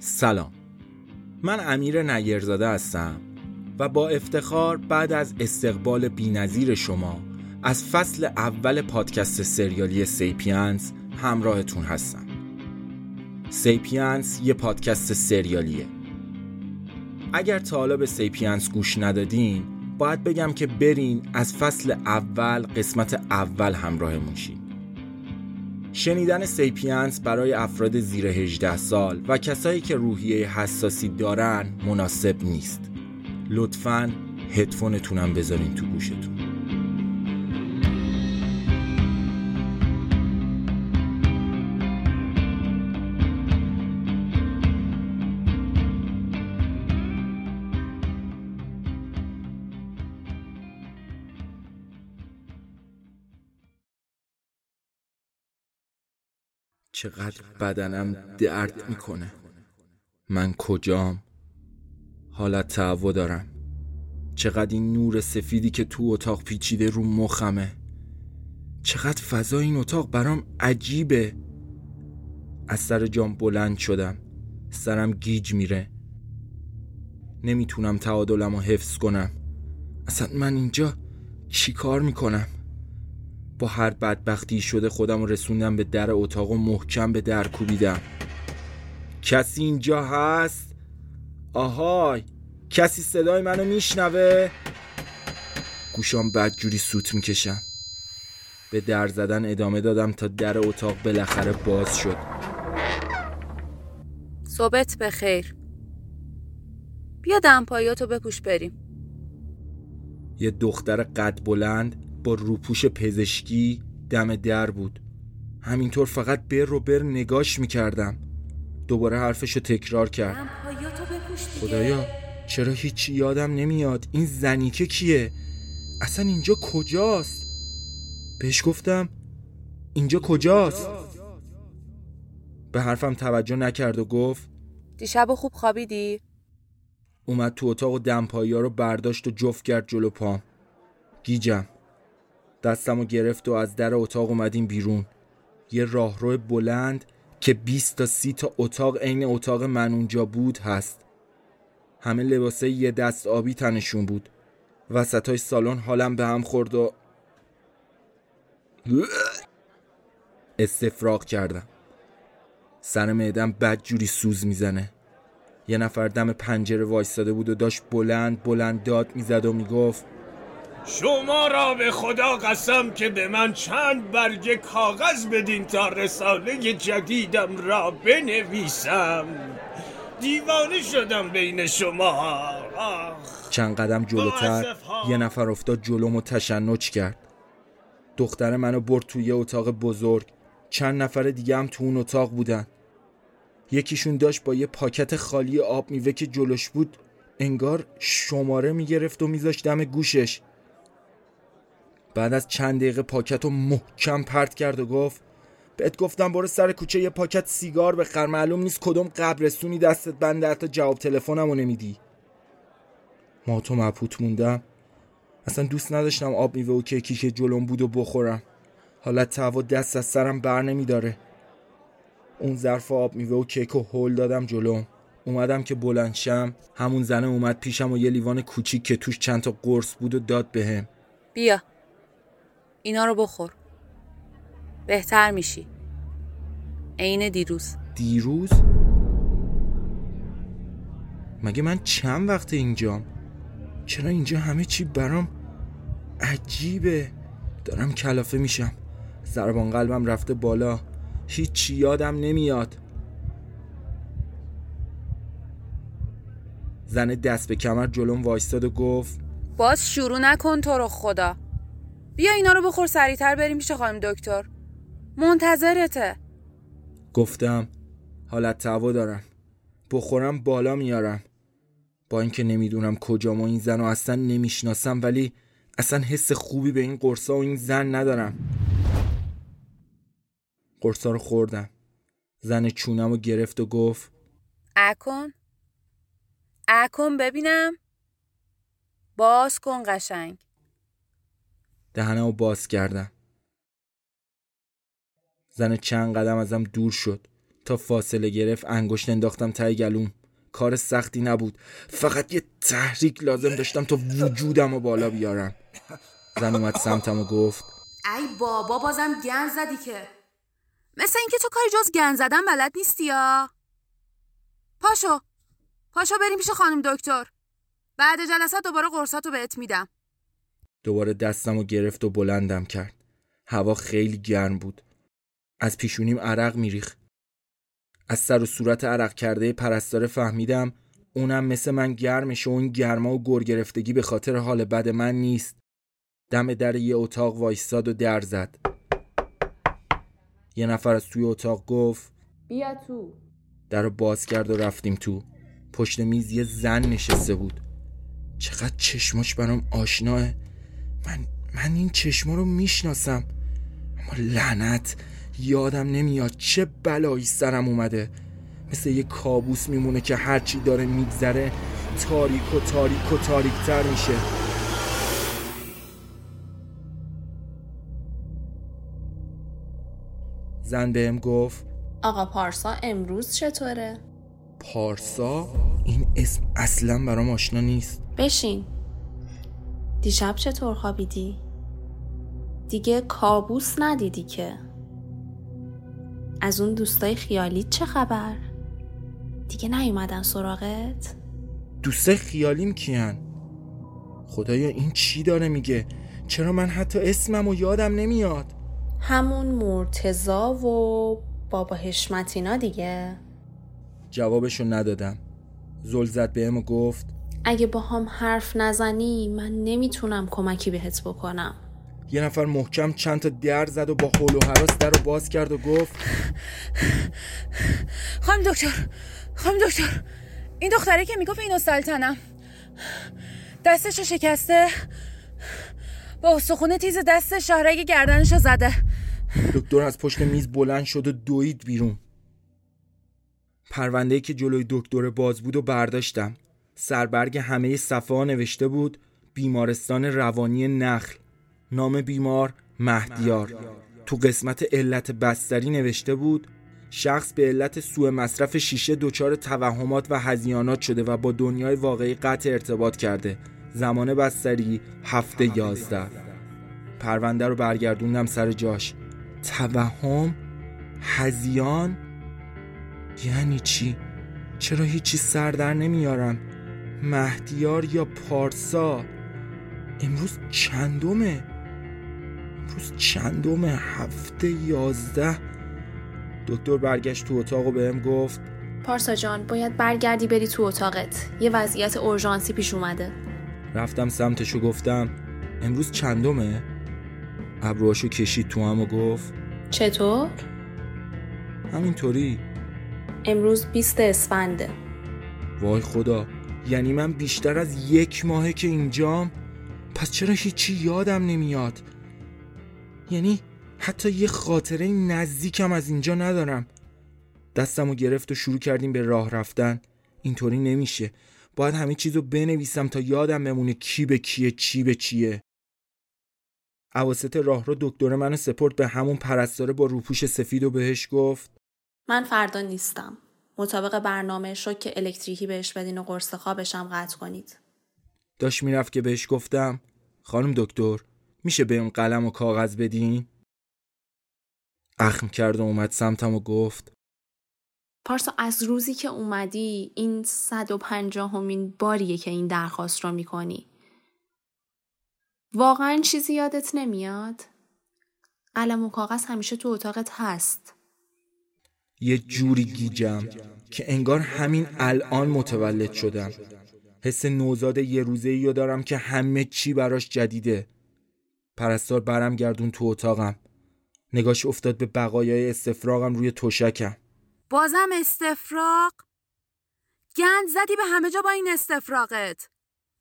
سلام. من امیر نگرزاده هستم و با افتخار بعد از استقبال بینظیر شما از فصل اول پادکست سریالی سیپینس همراهتون هستم. سیپینس یه پادکست سریالیه. اگر تا حالا به سیپینس گوش ندادین باید بگم که برین از فصل اول قسمت اول همراهمون شین. شنیدن سیپینس برای افراد زیر 18 سال و کسایی که روحیه حساسی دارن مناسب نیست. لطفا هدفونتونم بذارین تو گوشتون. چقدر بدنم درد می‌کنه. من کجام؟ حالت تعو دارم. چقدر این نور سفیدی که تو اتاق پیچیده رو مخمه. چقدر فضا این اتاق برام عجیبه. از سر جام بلند شدم. سرم گیج میره. نمی‌تونم تعادلم رو حفظ کنم. اصلا من اینجا چی کار می‌کنم؟ با هر بدبختی شده خودم رسوندم به در اتاق و محکم به در کوبیدم. کسی اینجا هست؟ آهای کسی صدای منو میشنوه؟ گوشام بدجوری سوت می‌کشم. به در زدن ادامه دادم تا در اتاق بالاخره باز شد. صبحت بخیر. بیا دمپایاتو بپوش بریم. یه دختر قد بلند با روپوش پزشکی دم در بود. همینطور فقط بر رو بر نگاش می‌کردم. دوباره حرفشو تکرار کرد. خدایا چرا هیچی یادم نمیاد؟ این زنیکه کیه؟ اصلا اینجا کجاست؟ بهش گفتم اینجا کجاست؟ به حرفم توجه نکرد و گفت دیشب خوب خوابیدی؟ اومد تو اتاق و دمپایی رو برداشت و جفت کرد جلو پام. گیجم. دستم رو گرفت و از در اتاق اومدیم بیرون. یه راهرو بلند که 20 تا 30 تا اتاق عین اتاق من اونجا بود هست. همه لباسه یه دست آبی تنشون بود. وسط های سالن حالم به هم خورد و استفراغ کردم. سر معدم بد جوری سوز می‌زنه. یه نفر دم پنجره وایستاده بود و داشت بلند بلند داد می‌زد و می‌گفت شما را به خدا قسم که به من چند برگ کاغذ بدین تا رساله جدیدم را بنویسم. دیوانه شدم بین شما. آخ. چند قدم جلوتر. یه نفر افتاد جلوم و تشنج کرد. دختر منو برد توی یه اتاق بزرگ. چند نفر دیگه هم تو اون اتاق بودن. یکیشون داشت با یه پاکت خالی آب میوه که جلوش بود انگار شماره می‌گرفت و میذاشت دم گوشش. بعد از چند دقیقه پاکت رو محکم پرت کرد و گفت بهت گفتم برو سر کوچه یه پاکت سیگار بخر معلوم نیست کدوم قبرستونی دستت بنده حتی جواب تلفنمو نمیدی. ما تو مبهوت موندم. اصلا دوست نداشتم آب میوه و کیکی که جلوم بود و بخورم. حالا توا دست از سرم بر نمیداره. اون ظرف آب میوه و کیک و هول دادم جلوم. اومدم که بلند شم. همون زنه اومد پیشم و یه لیوان کوچیک که توش چند تا قرص بود و داد بهم. بیا. اینا رو بخور. بهتر میشی. عین دیروز. دیروز؟ مگه من چند وقت اینجام چرا اینجا همه چی برام عجیبه؟ دارم کلافه میشم. ضربان قلبم رفته بالا. هیچی یادم نمیاد. زن دست به کمر جلوم وایستاد و گفت باز شروع نکن تو رو خدا. بیا اینا رو بخور سریعتر بریم پیش خانم دکتر. منتظرته. گفتم حالت توا دارم. بخورم بالا میارم. با اینکه نمی‌دونم کجام و این زن رو اصلا نمی‌شناسم ولی اصلا حس خوبی به این قرصا و این زن ندارم. قرصا رو خوردم. زن چونم رو گرفت و گفت اکن اکن ببینم. باز کن قشنگ. دهنم رو باز کردم. زن چند قدم ازم دور شد. تا فاصله گرفت انگشت انداختم تای گلوم. کار سختی نبود. فقط یه تحریک لازم داشتم تا وجودم رو بالا بیارم. زن اومد سمتم و گفت ای بابا بازم گن زدی که. مثل اینکه تو کاری جز گن زدن بلد نیستی یا؟ پاشو. پاشو بریم پیش خانم دکتر. بعد جلسات دوباره قرصاتو بهت میدم. دوباره دستم رو گرفت و بلندم کرد. هوا خیلی گرم بود. از پیشونیم عرق میریخ از سر و صورت عرق کرده پرستاره فهمیدم اونم مثل من گرمشه و این گرما و گر گرفتگی به خاطر حال بد من نیست. دم در یه اتاق وایستاد و در زد. یه نفر از توی اتاق گفت بیا تو. در رو باز کرد و رفتیم تو. پشت میز یه زن نشسته بود. چقدر چشماش برام آشناه. من من این چشما رو می‌شناسم. اما لعنت یادم نمیاد چه بلایی سرم اومده. مثل یه کابوس میمونه که هرچی داره میگذره تاریک و تاریک و تاریکتر میشه. زن بهم گفت آقا پارسا امروز چطوره؟ پارسا؟ این اسم اصلا برام آشنا نیست. بشین. دیشب چطور خوابیدی؟ دیگه کابوس ندیدی که از اون دوستای خیالی چه خبر؟ دیگه نیومدن سراغت؟ دوسته خیالیم کیان خدایا این چی داره میگه چرا من حتی اسمم و یادم نمیاد همون مرتزا و بابا حشمتینا دیگه جوابشو ندادم زل زد بهم و گفت اگه با هم حرف نزنی من نمی‌تونم کمکی بهت بکنم. یه نفر محکم چند تا در زد و با حول و حراس در رو باز کرد و گفت خانم دکتر خانم دکتر این دختره که می‌گفت اینو سلطنم دستشو شکسته با استخونه تیز دست شهرگ گردنشو زده. دکتر از پشت میز بلند شد و دوید بیرون. پرونده که جلوی دکتر باز بود و برداشتم. سربرگ همه صفحه نوشته بود بیمارستان روانی نخل. نام بیمار مهدیار. تو قسمت علت بستری نوشته بود شخص به علت سوء مصرف شیشه دچار توهمات و هزیانات شده و با دنیای واقعی قطع ارتباط کرده. زمان بستری هفته یازده. پرونده رو برگردوندم سر جاش. توهم؟ هزیان؟ یعنی چی؟ چرا هیچی سر در نمیارم؟ مهدیار یا پارسا؟ امروز چندمه؟ امروز چندمه؟ هفته یازده. دکتر برگشت تو اتاق و بهم گفت پارسا جان باید برگردی بری تو اتاقت. یه وضعیت اورژانسی پیش اومده. رفتم سمتشو گفتم امروز چندمه؟ ابروهاشو کشید تو هم و گفت چطور؟ همینطوری. امروز 20 اسفنده. وای خدا. یعنی من بیشتر از یک ماهه که اینجام پس چرا هیچی یادم نمیاد؟ یعنی حتی یه خاطره نزدیکم از اینجا ندارم. دستمو گرفت و شروع کردیم به راه رفتن. اینطوری نمیشه. باید همه چیزو بنویسم تا یادم بمونه کی به کیه چی به چیه. عواسط راه رو دکتر منو سپرد به همون پرستاره با روپوش سفید و بهش گفت من فردا نیستم. مطابق برنامه شوک الکتریکی بهش بدین و قرص خوابشم قطع کنید داشت می‌رفت که بهش گفتم خانم دکتر میشه به اون قلم و کاغذ بدین؟ اخم کرد و اومد سمتم و گفت پارسا از روزی که اومدی این 150 همین باریه که این درخواست رو می‌کنی واقعا چیزی یادت نمیاد؟ قلم و کاغذ همیشه تو اتاقت هست یه جوری گیجم که انگار همین الان متولد شدم. حس نوزاد یه روزه ای دارم که همه چی براش جدیده. پرستار برم گردون تو اتاقم. نگاش افتاد به بقایای استفراغم روی توشکم بازم استفراغ؟ گند زدی به همه جا با این استفراغت.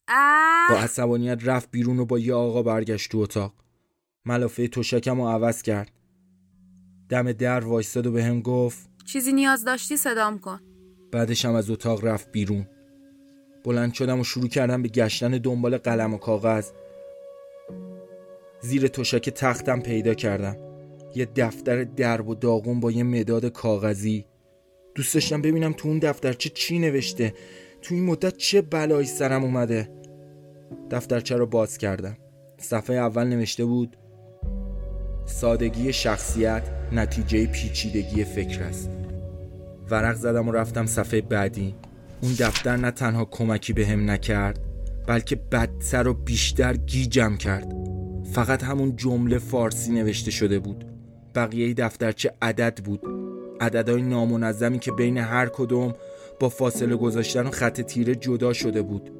اه؟ با عصبانیت رفت بیرون و با یه آقا برگشت تو اتاق. ملافه توشکم رو عوض کرد. دم در وایستاد و به هم گفت چیزی نیاز داشتی صدام کن. بعدش هم از اتاق رفت بیرون. بلند شدم و شروع کردم به گشتن دنبال قلم و کاغذ. زیر تشک تختم پیدا کردم. یه دفتر درب و داغون با یه مداد کاغذی. دوست داشتم ببینم تو اون دفترچه چی نوشته. تو این مدت چه بلایی سرم اومده. دفترچه رو باز کردم. صفحه اول نوشته بود سادگی شخصیت نتیجه پیچیدگی فکر است. ورق زدم و رفتم صفحه بعدی. اون دفتر نه تنها کمکی به هم نکرد بلکه بدتر و بیشتر گیجم کرد. فقط همون جمله فارسی نوشته شده بود. بقیه دفترچه عدد بود. عددهای نامنظمی که بین هر کدوم با فاصله گذاشتن و خط تیره جدا شده بود.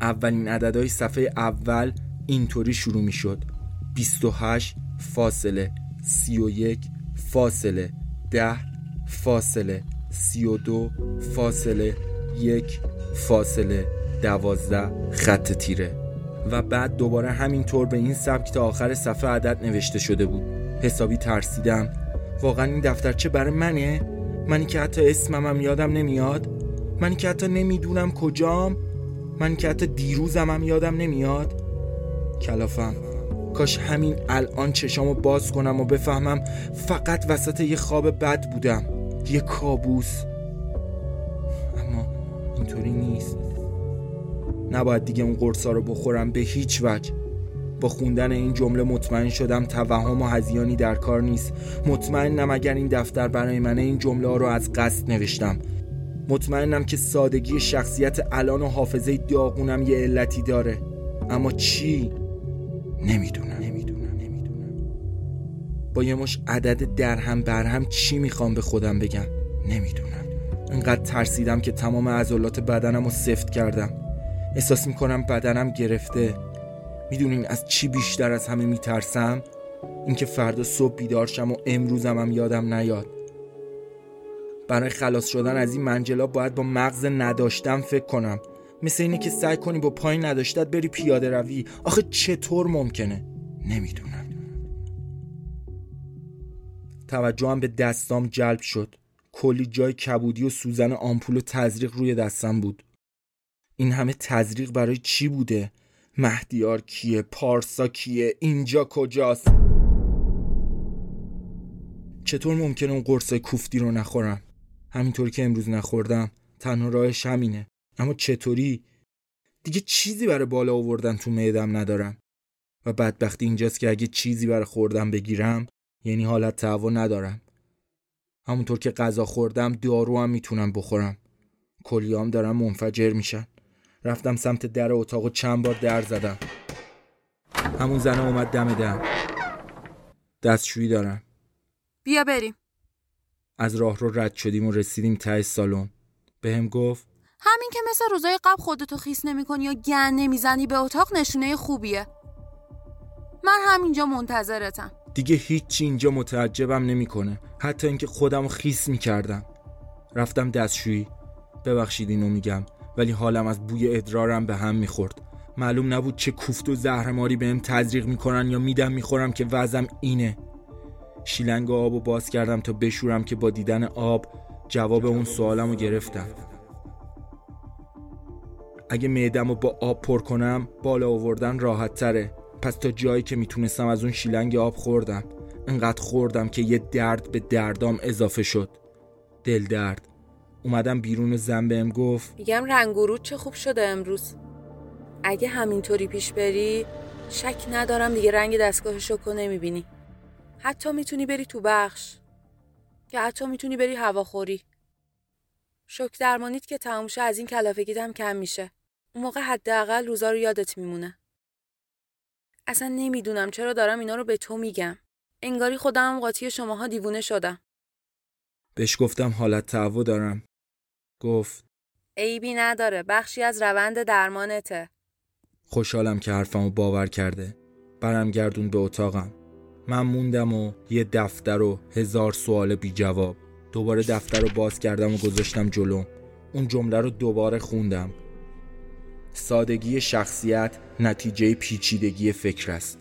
اولین عددهای صفحه اول اینطوری شروع می شد 28 فاصله 31 فاصله 10 فاصله 32 فاصله یک فاصله دوازده خط تیره. و بعد دوباره همینطور به این سبک تا آخر صفحه عدد نوشته شده بود. حسابی ترسیدم. واقعا این دفترچه برای منه؟ منی که حتی اسممم یادم نمیاد. منی که حتی نمی‌دونم کجام. منی که حتی دیروزم هم یادم نمیاد. کلافم. کاش همین الان چشامو باز کنم و بفهمم فقط وسط یه خواب بد بودم. یه کابوس. اما اینطوری نیست. نباید دیگه اون قرصا رو بخورم به هیچ وجه. با خوندن این جمله مطمئن شدم توهم و هزیانی در کار نیست. مطمئنم اگر این دفتر برای من این جمله ها رو از قصد نوشتم. مطمئنم که سادگی شخصیت الان و حافظه داغونم یه علتی داره. اما چی؟ نمی‌دونم. نمی‌دونم نمی‌دونم با یه مش عدد درهم برهم چی می‌خوام به خودم بگم؟ نمی‌دونم. انقدر ترسیدم که تمام عضلات بدنم رو سفت کردم. احساس می‌کنم بدنم گرفته. می‌دونین از چی بیشتر از همه میترسم؟ اینکه فردا صبح بیدار شم و امروزم هم یادم نیاد. برای خلاص شدن از این منجلا باید با مغز نداشتم فکر کنم. مثل اینه که سعی کنی با پای نداشتت بری پیاده روی. آخه چطور ممکنه؟ نمی‌دونم. توجهم به دستام جلب شد. کلی جای کبودی و سوزن آمپول و تزریق روی دستم بود. این همه تزریق برای چی بوده؟ مهدیار کیه؟ پارسا کیه؟ اینجا کجاست؟ چطور ممکنه اون قرصای کوفتی رو نخورم؟ همینطور که امروز نخوردم تنها راهش همینه. اما چطوری؟ دیگه چیزی برای بالا آوردن تو معدم ندارم. و بدبختی اینجاست که اگه چیزی برای خوردم بگیرم یعنی حالت تهوع ندارم. همونطور که غذا خوردم دارو هم می‌تونم بخورم. کلیام دارم منفجر میشن. رفتم سمت در اتاق و چند بار در زدم. همون زنه اومد دم در دستشویی دارم. بیا بریم. از راه رو رد شدیم و رسیدیم ته سالن. بهم گفت همین که مثل روزای قبل خودتو خیس نمی کنی و گن نمی‌زنی به اتاق نشونه خوبیه. من همینجا منتظرتم. دیگه هیچی اینجا متعجبم نمی‌کنه. حتی اینکه خودم خیس می‌کردم. رفتم دستشویی. ببخشید اینو میگم ولی حالم از بوی ادرارم به هم می‌خورد. معلوم نبود چه کوفت و زهرماری بهم تزریق می‌کنن یا میدم می‌خورم که وضعم اینه. شیلنگ آب و باز کردم تا بشورم که با دیدن آب جواب اون سوالم رو گرفتم. اگه معدم رو با آب پر کنم بالا آوردن راحت تره. پس تا جایی که می‌تونستم از اون شیلنگ آب خوردم. انقدر خوردم که یه درد به دردام اضافه شد. دل درد. اومدم بیرون زن بهم گفت میگم رنگورود چه خوب شده امروز. اگه همینطوری پیش بری شک ندارم دیگه رنگ دستگاه شکو نمی‌بینی. حتی می‌تونی بری تو بخش. که حتی می‌تونی بری هواخوری. شک درمانیت که تموم از این کلافگیت هم کم میشه. اون موقع حداقل روزا رو یادت میمونه. اصلا نمی‌دونم چرا دارم اینا رو به تو میگم. انگاری خودم قاطی شماها دیوونه شدم. بهش گفتم حالت تعو دارم. گفت عیبی نداره بخشی از روند درمانته. خوشحالم که حرفمو باور کرده. برم گردون به اتاقم. من موندم و یه دفتر و هزار سوال بی جواب. دوباره دفتر رو باز کردم و گذاشتم جلو. اون جمله رو دوباره خوندم. سادگی شخصیت نتیجه پیچیدگی فکر است.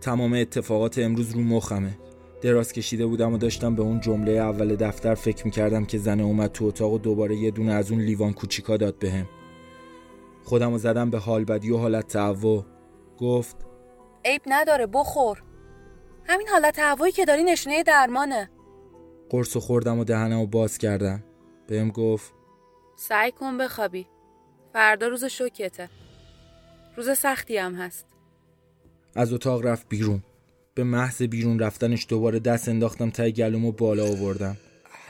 تمام اتفاقات امروز رو مخمه. دراز کشیده بودم و داشتم به اون جمله اول دفتر فکر می‌کردم که زنه اومد تو اتاق و دوباره یه دونه از اون لیوان کوچیکا داد بهم. خودم رو زدم به حال بدی و حالت تعو گفت عیب نداره بخور. همین حالت هوایی که داری نشونه درمانه. قرص خوردم و دهنم و باز کردم. بهم گفت سعی کن بخوابی. فردا روز شوکته. روز سختی هم هست. از اتاق رفت بیرون. به محض بیرون رفتنش دوباره دست انداختم تای گلوم و بالا آوردم.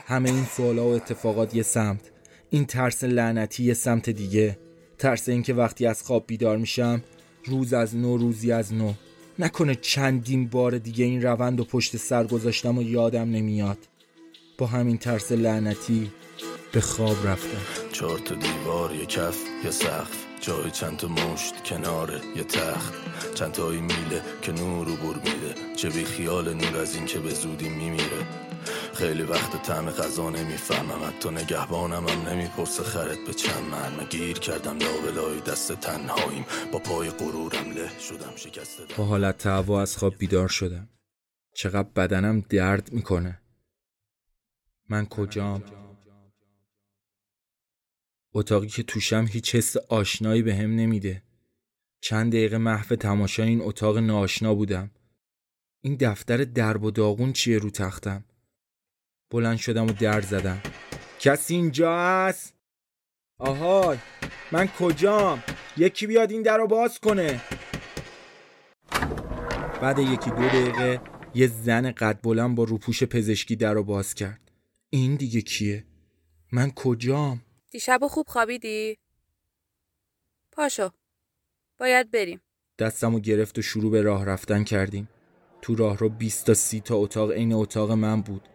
همه این سوالا و اتفاقات یه سمت این ترس لعنتی یه سمت دیگه. ترس اینکه وقتی از خواب بیدار میشم روز از نو روزی از نو. نکنه چندین بار دیگه این روند و پشت سر گذاشتم و یادم نمیاد. با همین ترس لعنتی به خواب رفتم. چهار تا دیوار یه کف یه سقف جای چند تا مشت کناره یه تخت. چند تایی میله که نور رو بر میده چه بی خیال نور از این که به زودی میمیره. خیلی وقت طعم غذا نمی‌فهمم. حتی نگهبانم هم نمی‌پرسه خرد به چند مرمه گیر کردم لابلای دست تنهاییم. با پای غرورم له شدم شکسته. با حالت تعوا از خواب بیدار شدم. چقدر بدنم درد می‌کنه. من کجام؟ اتاقی که توشم هیچ حس آشنایی به هم نمیده چند دقیقه محو تماشای این اتاق ناشنا بودم این دفتر درب و داغون چیه رو تختم بلند شدم و در زدم کسی اینجا هست؟ آهای من کجام؟ یکی بیاد این در رو باز کنه بعد یکی دو دقیقه یه زن قد بلند با روپوش پزشکی در رو باز کرد این دیگه کیه؟ من کجام؟ دیشب خوب خوابیدی؟ پاشو باید بریم. دستمو گرفت و شروع به راه رفتن کردیم. تو راه رو 20 تا 30 تا اتاق عین اتاق من بود.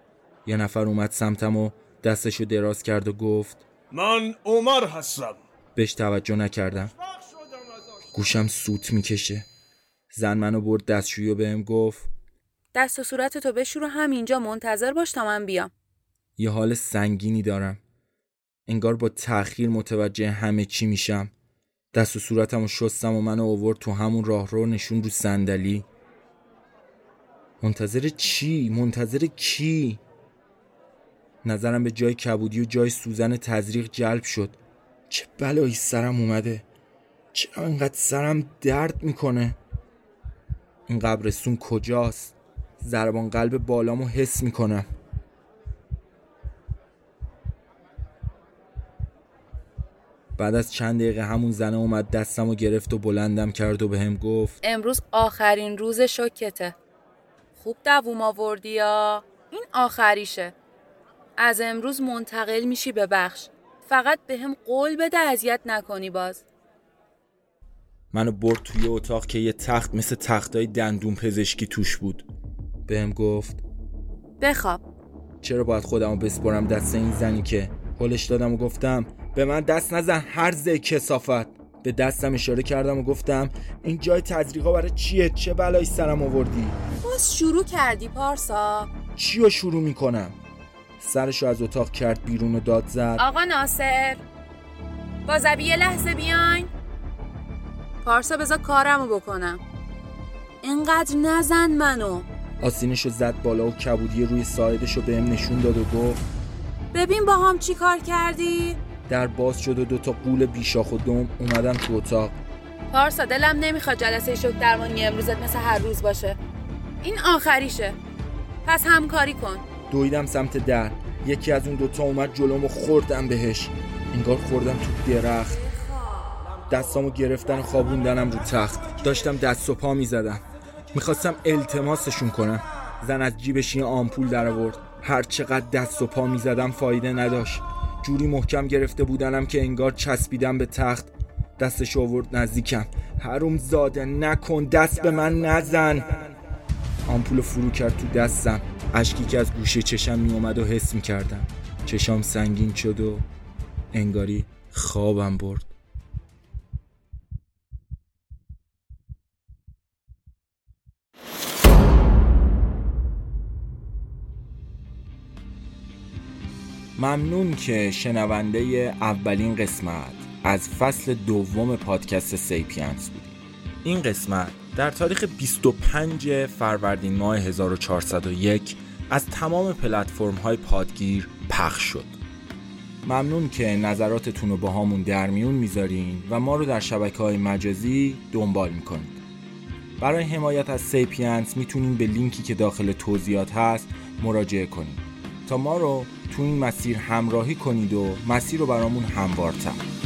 یه نفر اومد سمتم و دستشو دراز کرد و گفت من عمر هستم. بهش توجه نکردم. گوشم سوت می‌کشه. زن منو برد دستشویی و بهم گفت دست و صورت تو بشور همینجا منتظر باش تا من بیام. یه حال سنگینی دارم. انگار با تأخیر متوجه همه چی میشم. دست و صورتم و شستم و منو اوورد تو همون راه رو نشون رو صندلی. منتظر چی؟ منتظر کی؟ نظرم به جای کبودی و جای سوزن تزریق جلب شد. چه بلایی سرم اومده؟ چرا انقدر سرم درد می‌کنه؟ این قبرستون کجاست؟ ضربان قلب بالامو حس می‌کنم. بعد از چند دقیقه همون زنه اومد دستم و گرفت و بلندم کرد و بهم گفت امروز آخرین روز شوکته خوب دووم آوردی یا؟ این آخریشه. از امروز منتقل میشی به بخش. فقط به هم قول بده اذیت نکنی باز. منو برد توی اتاق که یه تخت مثل تختای دندون پزشکی توش بود. بهم گفت بخواب. چرا باید خودمو بسپرم دست این زنی که؟ هلش دادم و گفتم به من دست نزن هر زه کسافت. به دستم اشاره کردم و گفتم این جای تزریقا برای چیه؟ چه بلایی سرم آوردی؟ باز شروع کردی پارسا. چی رو شروع می‌کنم؟ سرشو از اتاق کرد بیرون و داد زد. آقا ناصر با زبی یه لحظه بیاین. پارسا بذار کارمو بکنم. اینقدر نزن منو. آسینشو زد بالا و کبودی روی ساعدشو بهم نشون داد و گفت ببین با هم چی کار کردی؟ در باز شد و دوتا قول بیشاخ و دم اومدن تو اتاق. پارسا دلم نمی‌خواد جلسه شک درمانی امروزت مثل هر روز باشه. این آخریشه. پس همکاری کن. دویدم سمت در. یکی از اون دوتا اومد جلوم و خوردم بهش. انگار خوردم تو درخت. دستامو گرفتن و خوابوندنم رو تخت. داشتم دست و پا می‌زدم. می‌خواستم التماسشون کنم. زن از جیبش یه آمپول در آورد هر چقدر دست و پا می‌زدم فایده نداشت. جوری محکم گرفته بودنم که انگار چسبیدم به تخت. دستش آورد نزدیکم. حروم زاده نکن دست به من نزن. آمپول فرو کرد تو دستم. اشکی که از گوشه چشم می اومد و حس می کردم چشام سنگین شد و انگاری خوابم برد. ممنون که شنونده اولین قسمت از فصل دوم پادکست سیپینس بودین این قسمت در تاریخ 25 فروردین ماه 1401 از تمام پلتفرم های پادگیر پخش شد. ممنون که نظراتتون رو باهامون در میون می‌ذارین و ما رو در شبکه های مجازی دنبال می‌کنید. برای حمایت از سیپینس می‌تونین به لینکی که داخل توضیحات هست مراجعه کنید. تا ما رو تو این مسیر همراهی کنید و مسیر رو برامون هموارتر.